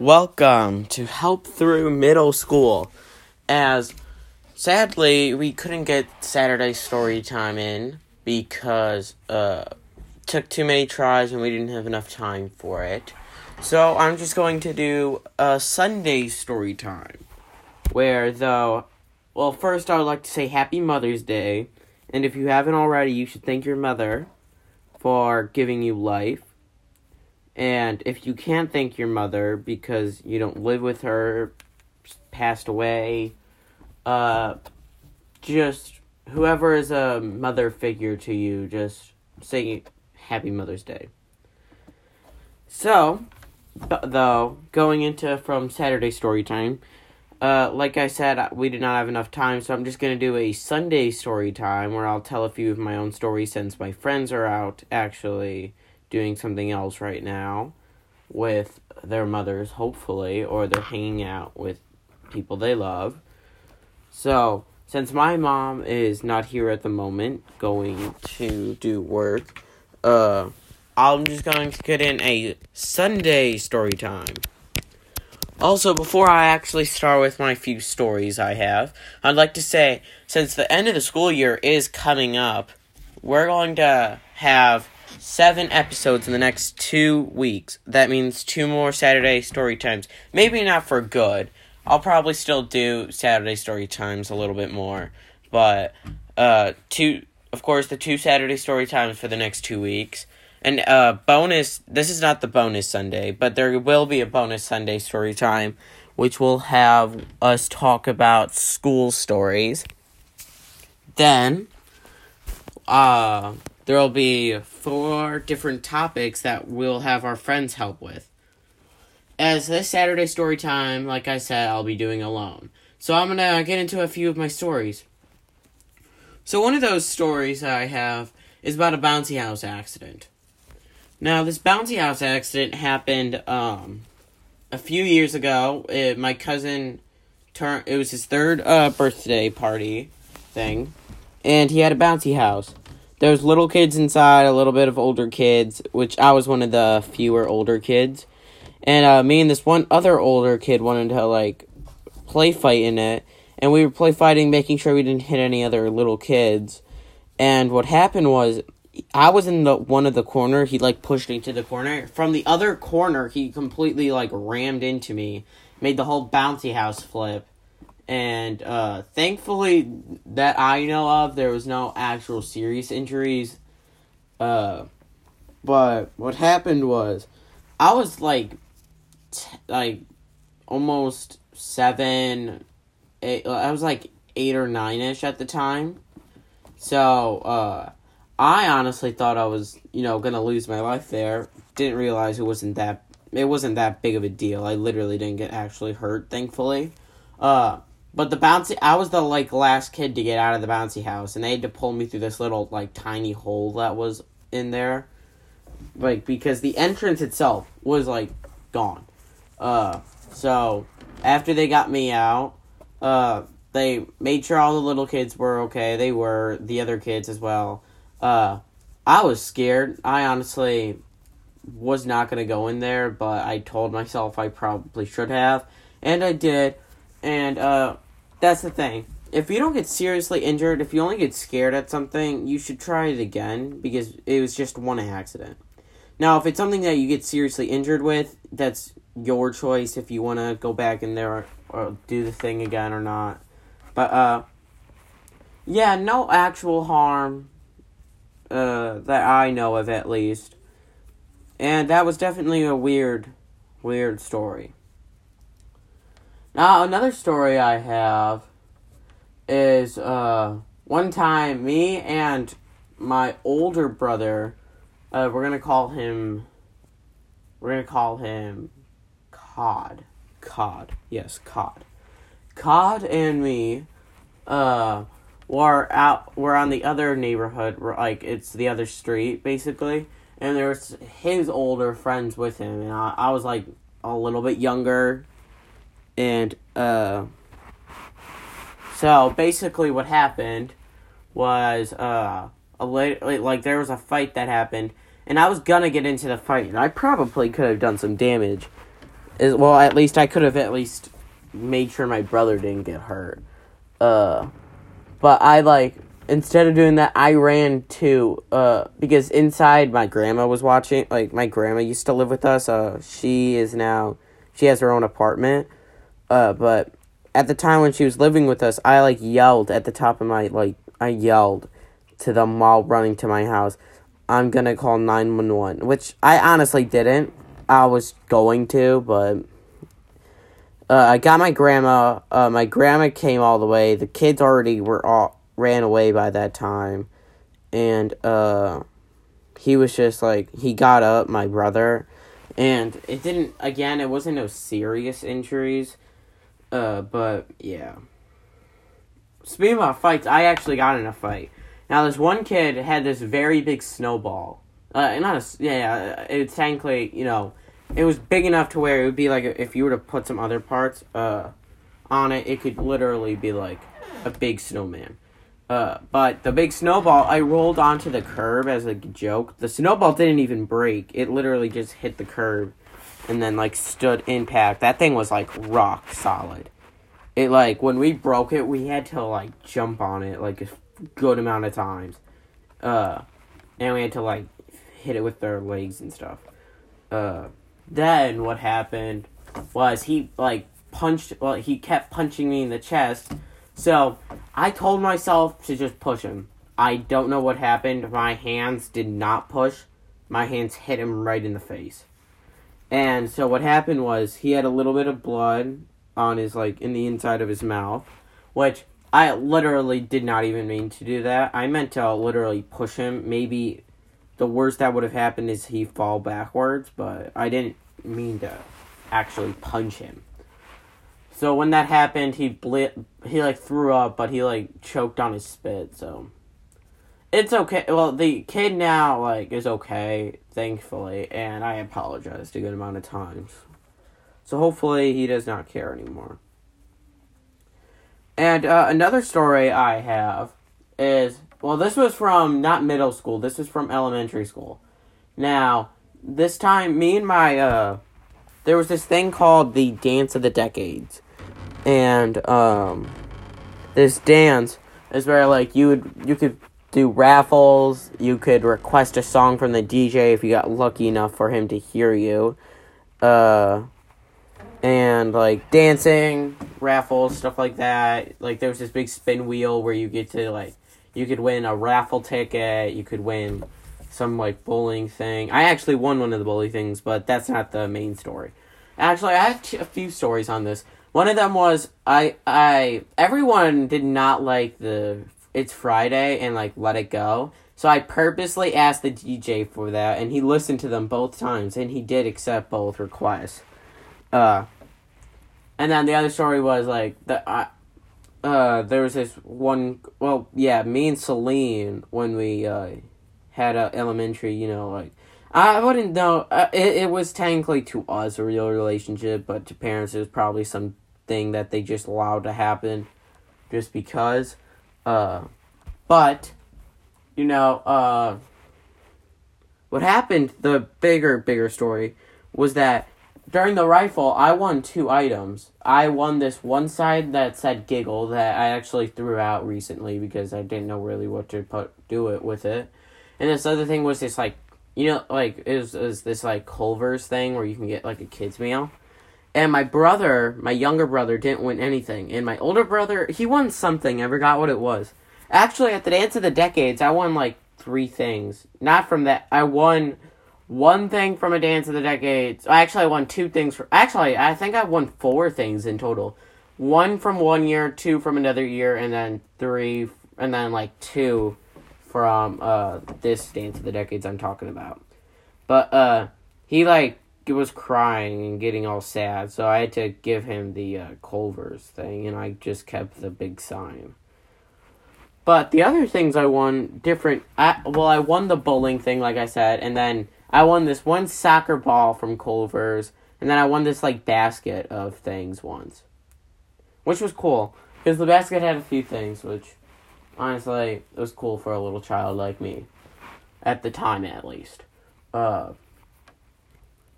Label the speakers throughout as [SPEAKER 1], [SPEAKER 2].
[SPEAKER 1] Welcome to Help Through Middle School. As sadly, we couldn't get Saturday story time in because uh took too many tries and we didn't have enough time for it. So I'm just going to do a Sunday story time. Where though well first I would like to say happy Mother's Day. And if you haven't already, you should thank your mother for giving you life. And if you can't thank your mother because you don't live with her, passed away, uh, just whoever is a mother figure to you, just say Happy Mother's Day. So, though, going into from Saturday story time, uh, like I said, we did not have enough time, so I'm just gonna do a Sunday story time where I'll tell a few of my own stories since my friends are out actually doing something else right now with their mothers, hopefully, or they're hanging out with people they love. So, since my mom is not here at the moment, going to do work, uh, I'm just going to get in a Sunday story time. Also, before I actually start with my few stories I have, I'd like to say since the end of the school year is coming up, we're going to have seven episodes in the next two weeks. That means two more Saturday story times. Maybe not for good. I'll probably still do Saturday story times a little bit more, but uh, two, of course, the two Saturday story times for the next two weeks. And uh, bonus. This is not the bonus Sunday, but there will be a bonus Sunday story time, which will have us talk about school stories. Then, uh, there will be four different topics that we'll have our friends help with. As this Saturday story time, like I said, I'll be doing alone. So I'm gonna get into a few of my stories. So one of those stories I have is about a bouncy house accident. Now, this bouncy house accident happened um, a few years ago. It, my cousin turned. It was his third uh, birthday party thing, and he had a bouncy house. There was little kids inside, a little bit of older kids, which I was one of the fewer older kids. And uh, me and this one other older kid wanted to like play fight in it, and we were play fighting, making sure we didn't hit any other little kids. And what happened was I was in the one of the corner. He like pushed me to the corner. From the other corner, he completely like rammed into me, made the whole bouncy house flip. And uh, thankfully, that I know of, there was no actual serious injuries. Uh, but what happened was, I was like, t- like, almost seven, eight. I was like eight or nine ish at the time. So, uh I honestly thought I was, you know, gonna lose my life there. Didn't realize it wasn't that it wasn't that big of a deal. I literally didn't get actually hurt, thankfully. Uh but the bouncy I was the like last kid to get out of the bouncy house and they had to pull me through this little like tiny hole that was in there. Like because the entrance itself was like gone. Uh so after they got me out, uh they made sure all the little kids were okay. They were the other kids as well uh, I was scared. I honestly was not to go in there, but I told myself I probably should have, and I did. And uh, that's the thing. If you don't get seriously injured, if you only get scared at something, you should try it again because it was just one accident. Now, if it's something that you get seriously injured with, that's your choice if you want to go back in there or, do the thing again or not. But uh yeah, no actual harm uh, that I know of at least. And that was definitely a weird, weird story. Now, another story I have is uh, one time me and my older brother, uh, we're gonna call him, we're gonna call him Cod. Cod. Yes, Cod. Cod and me, uh, we're out we're on the other neighborhood like it's the other street basically and there's his older friends with him and I, I was like a little bit younger and uh so basically what happened was uh a late, like there was a fight that happened and I was gonna get into the fight and I probably could have done some damage is well at least I could have at least made sure my brother didn't get hurt. Uh, but I like instead of doing that, I ran to uh because inside my grandma was watching. Like my grandma used to live with us. Uh, she is now she has her own apartment. Uh, but at the time when she was living with us, I like yelled at the top of my like I yelled to them while running to my house. I'm gonna call nine one one, which I honestly didn't. I was going to, but uh, I got my grandma. Uh, my grandma came all the way. The kids already were all ran away by that time, and uh, he was just like he got up, my brother, and it didn't. Again, it wasn't no serious injuries, uh, but yeah. Speaking about fights, I actually got in a fight. Now, this one kid had this very big snowball. Uh, not a yeah. It's technically you know, it was big enough to where it would be like if you were to put some other parts uh, on it, it could literally be like a big snowman. Uh, but the big snowball, I rolled onto the curb as a joke. The snowball didn't even break. It literally just hit the curb and then like stood impact. That thing was like rock solid. It like when we broke it, we had to like jump on it like a good amount of times. Uh and we had to like hit it with our legs and stuff. Uh then what happened was he like punched well he kept punching me in the chest so I told myself to just push him. I don't know what happened. My hands did not push. My hands hit him right in the face. And so what happened was he had a little bit of blood on his like in the inside of his mouth, which I literally did not even mean to do that. I meant to literally push him. Maybe the worst that would have happened is he fall backwards, but I didn't mean to actually punch him. So when that happened, he ble- he like threw up, but he like choked on his spit. So it's okay. Well, the kid now like is okay, thankfully, and I apologized a good amount of times. So hopefully he does not care anymore. And uh, another story I have is well, this was from not middle school. This is from elementary school. Now, this time, me and my uh, there was this thing called the Dance of the Decades and um, this dance is where like you would you could do raffles. You could request a song from the DJ if you got lucky enough for him to hear you. Uh, and like dancing, raffles, stuff like that. Like there was this big spin wheel where you get to like you could win a raffle ticket. You could win some like bowling thing. I actually won one of the bowling things, but that's not the main story. Actually, I have t- a few stories on this. One of them was I I everyone did not like the it's Friday and like let it go. So I purposely asked the DJ for that and he listened to them both times and he did accept both requests. Uh and then the other story was like the uh, uh there was this one well yeah, me and Celine when we uh had a elementary, you know, like I wouldn't know. Uh, it, it was technically to us a real relationship, but to parents it was probably something that they just allowed to happen just because. Uh, but, you know, uh, what happened, the bigger, bigger story, was that during the rifle, I won two items. I won this one side that said giggle that I actually threw out recently because I didn't know really what to put do it with it. And this other thing was this like you know like it was, it was this like Culver's thing where you can get like a kids meal. And my brother, my younger brother, didn't win anything. And my older brother, he won something. I forgot what it was. Actually, at the Dance of the Decades, I won like three things. Not from that. I won one thing from a Dance of the Decades. Actually, I won two things. For, actually, I think I won four things in total. One from one year, two from another year, and then three, and then like two from uh this Dance of the Decades I'm talking about. But uh, he like was crying and getting all sad, so I had to give him the uh, Culver's thing, and I just kept the big sign. But the other things I won different. I, well, I won the bowling thing, like I said, and then I won this one soccer ball from Culver's, and then I won this like basket of things once, which was cool because the basket had a few things, which honestly it was cool for a little child like me, at the time at least. Uh,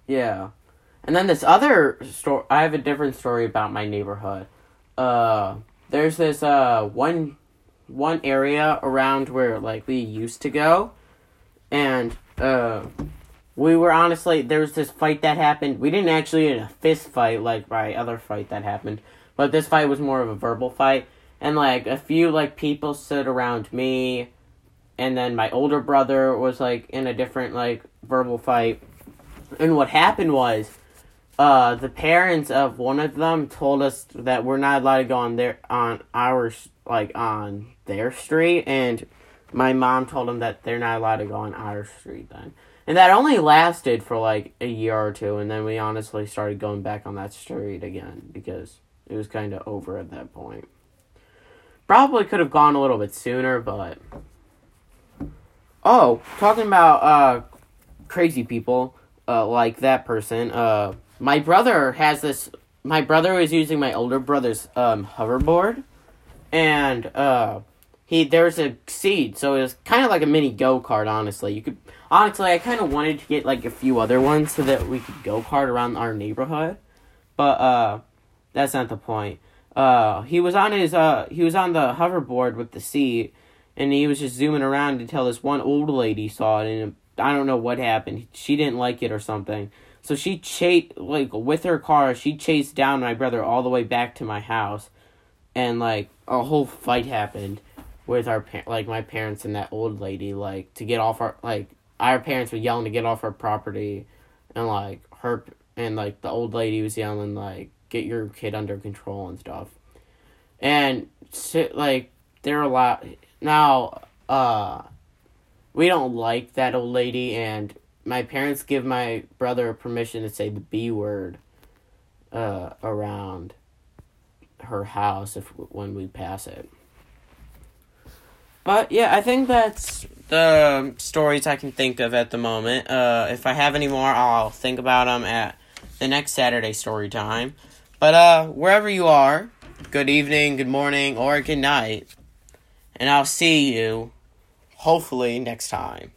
[SPEAKER 1] yeah. And then this other story, I have a different story about my neighborhood. Uh, there's this uh one one area around where like we used to go, and uh, we were honestly there was this fight that happened. We didn't actually in a fist fight like my other fight that happened, but this fight was more of a verbal fight. And like a few like people stood around me, and then my older brother was like in a different like verbal fight. And what happened was uh, the parents of one of them told us that we're not allowed to go on their on our like on their street, and my mom told them that they're not allowed to go on our street then. And that only lasted for like a year or two, and then we honestly started going back on that street again because it was kind of over at that point. Probably could have gone a little bit sooner, but oh, talking about uh crazy people uh like that person. Uh my brother has this my brother was using my older brother's um hoverboard. And uh he there's a seat so it was kind of like a mini go-kart honestly. You could honestly i kind of wanted to get like a few other ones so that we could go-kart around our neighborhood. But uh that's not the point. Uh he was on his uh he was on the hoverboard with the seat and he was just zooming around until this one old lady saw it and i don't know what happened she didn't like it or something so she chased, like, with her car, she chased down my brother all the way back to my house. And, like, a whole fight happened with our, pa- like, my parents and that old lady, like, to get off our, like, our parents were yelling to get off our property. And, like, her, and, like, the old lady was yelling, like, get your kid under control and stuff. And, like, there are a lot, now, uh, we don't like that old lady and my parents give my brother permission to say the B word uh, around her house if when we pass it. But yeah, I think that's the stories I can think of at the moment. Uh, if I have any more, I'll think about them at the next Saturday story time. But uh, wherever you are, good evening, good morning, or good night, and I'll see you hopefully next time.